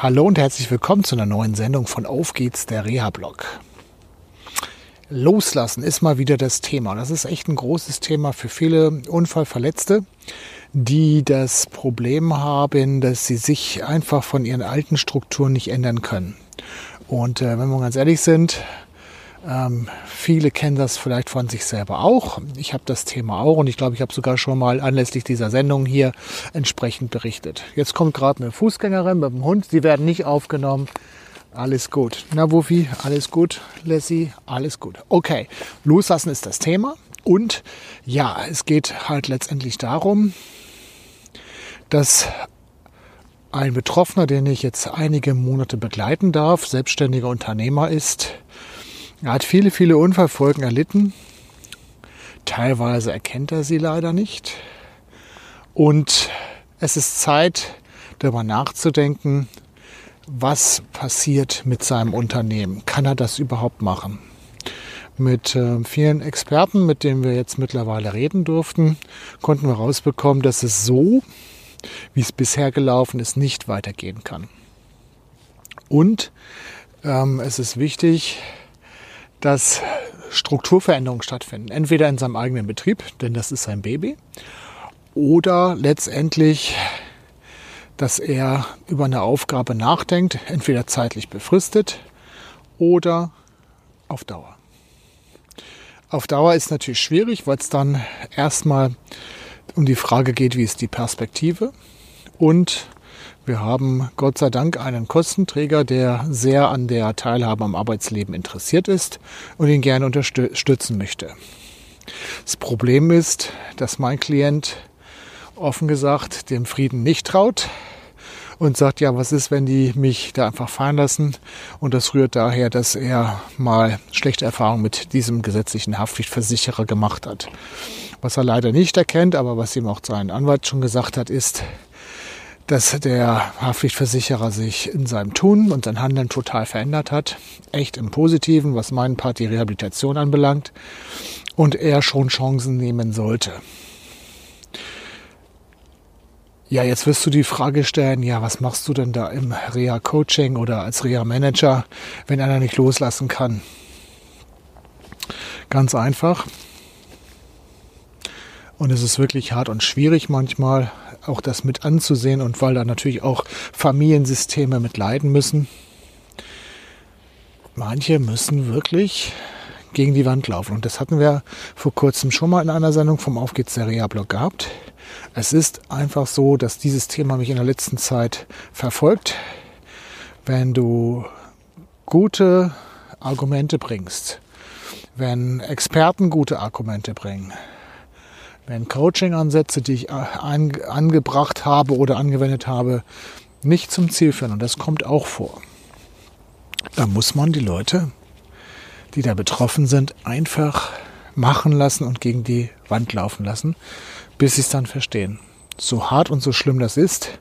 Hallo und herzlich willkommen zu einer neuen Sendung von Auf geht's, der Reha-Blog. Loslassen ist mal wieder das Thema. Das ist echt ein großes Thema für viele Unfallverletzte, die das Problem haben, dass sie sich einfach von ihren alten Strukturen nicht ändern können. Und äh, wenn wir ganz ehrlich sind, ähm, viele kennen das vielleicht von sich selber auch. Ich habe das Thema auch und ich glaube, ich habe sogar schon mal anlässlich dieser Sendung hier entsprechend berichtet. Jetzt kommt gerade eine Fußgängerin mit dem Hund. Sie werden nicht aufgenommen. Alles gut. Na, Wuffi, alles gut. Lassie, alles gut. Okay, loslassen ist das Thema. Und ja, es geht halt letztendlich darum, dass ein Betroffener, den ich jetzt einige Monate begleiten darf, selbstständiger Unternehmer ist, er hat viele, viele Unfallfolgen erlitten. Teilweise erkennt er sie leider nicht. Und es ist Zeit, darüber nachzudenken, was passiert mit seinem Unternehmen. Kann er das überhaupt machen? Mit äh, vielen Experten, mit denen wir jetzt mittlerweile reden durften, konnten wir rausbekommen, dass es so, wie es bisher gelaufen ist, nicht weitergehen kann. Und ähm, es ist wichtig, dass Strukturveränderungen stattfinden. Entweder in seinem eigenen Betrieb, denn das ist sein Baby, oder letztendlich, dass er über eine Aufgabe nachdenkt, entweder zeitlich befristet oder auf Dauer. Auf Dauer ist natürlich schwierig, weil es dann erstmal um die Frage geht, wie ist die Perspektive und wir haben Gott sei Dank einen Kostenträger, der sehr an der Teilhabe am Arbeitsleben interessiert ist und ihn gerne unterstützen möchte. Das Problem ist, dass mein Klient offen gesagt dem Frieden nicht traut und sagt, ja, was ist, wenn die mich da einfach fahren lassen? Und das rührt daher, dass er mal schlechte Erfahrungen mit diesem gesetzlichen Haftpflichtversicherer gemacht hat. Was er leider nicht erkennt, aber was ihm auch sein Anwalt schon gesagt hat, ist, dass der Haftpflichtversicherer sich in seinem Tun und sein Handeln total verändert hat. Echt im Positiven, was meinen Part die Rehabilitation anbelangt. Und er schon Chancen nehmen sollte. Ja, jetzt wirst du die Frage stellen, ja, was machst du denn da im Reha-Coaching oder als Reha-Manager, wenn einer nicht loslassen kann? Ganz einfach. Und es ist wirklich hart und schwierig manchmal, auch das mit anzusehen und weil da natürlich auch Familiensysteme mit leiden müssen. Manche müssen wirklich gegen die Wand laufen. Und das hatten wir vor kurzem schon mal in einer Sendung vom Auf geht's der Reha-Blog gehabt. Es ist einfach so, dass dieses Thema mich in der letzten Zeit verfolgt. Wenn du gute Argumente bringst, wenn Experten gute Argumente bringen, wenn Coaching-Ansätze, die ich äh, an, angebracht habe oder angewendet habe, nicht zum Ziel führen, und das kommt auch vor, dann muss man die Leute, die da betroffen sind, einfach machen lassen und gegen die Wand laufen lassen, bis sie es dann verstehen. So hart und so schlimm das ist,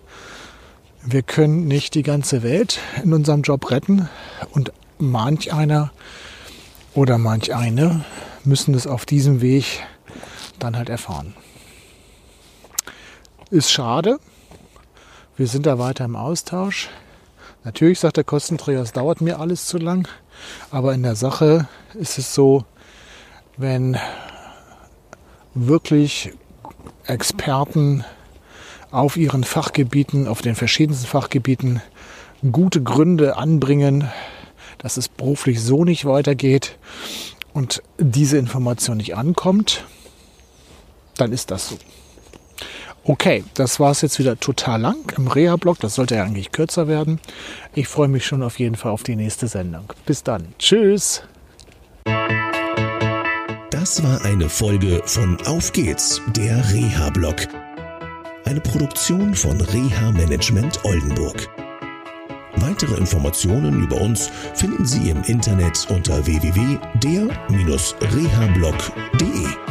wir können nicht die ganze Welt in unserem Job retten und manch einer oder manch eine müssen es auf diesem Weg dann halt erfahren. Ist schade. Wir sind da weiter im Austausch. Natürlich sagt der Kostenträger, es dauert mir alles zu lang. Aber in der Sache ist es so, wenn wirklich Experten auf ihren Fachgebieten, auf den verschiedensten Fachgebieten gute Gründe anbringen, dass es beruflich so nicht weitergeht und diese Information nicht ankommt, dann ist das so. Okay, das war es jetzt wieder total lang im Reha-Blog. Das sollte ja eigentlich kürzer werden. Ich freue mich schon auf jeden Fall auf die nächste Sendung. Bis dann. Tschüss. Das war eine Folge von Auf geht's, der Reha-Blog. Eine Produktion von Reha Management Oldenburg. Weitere Informationen über uns finden Sie im Internet unter www.der-rehablog.de.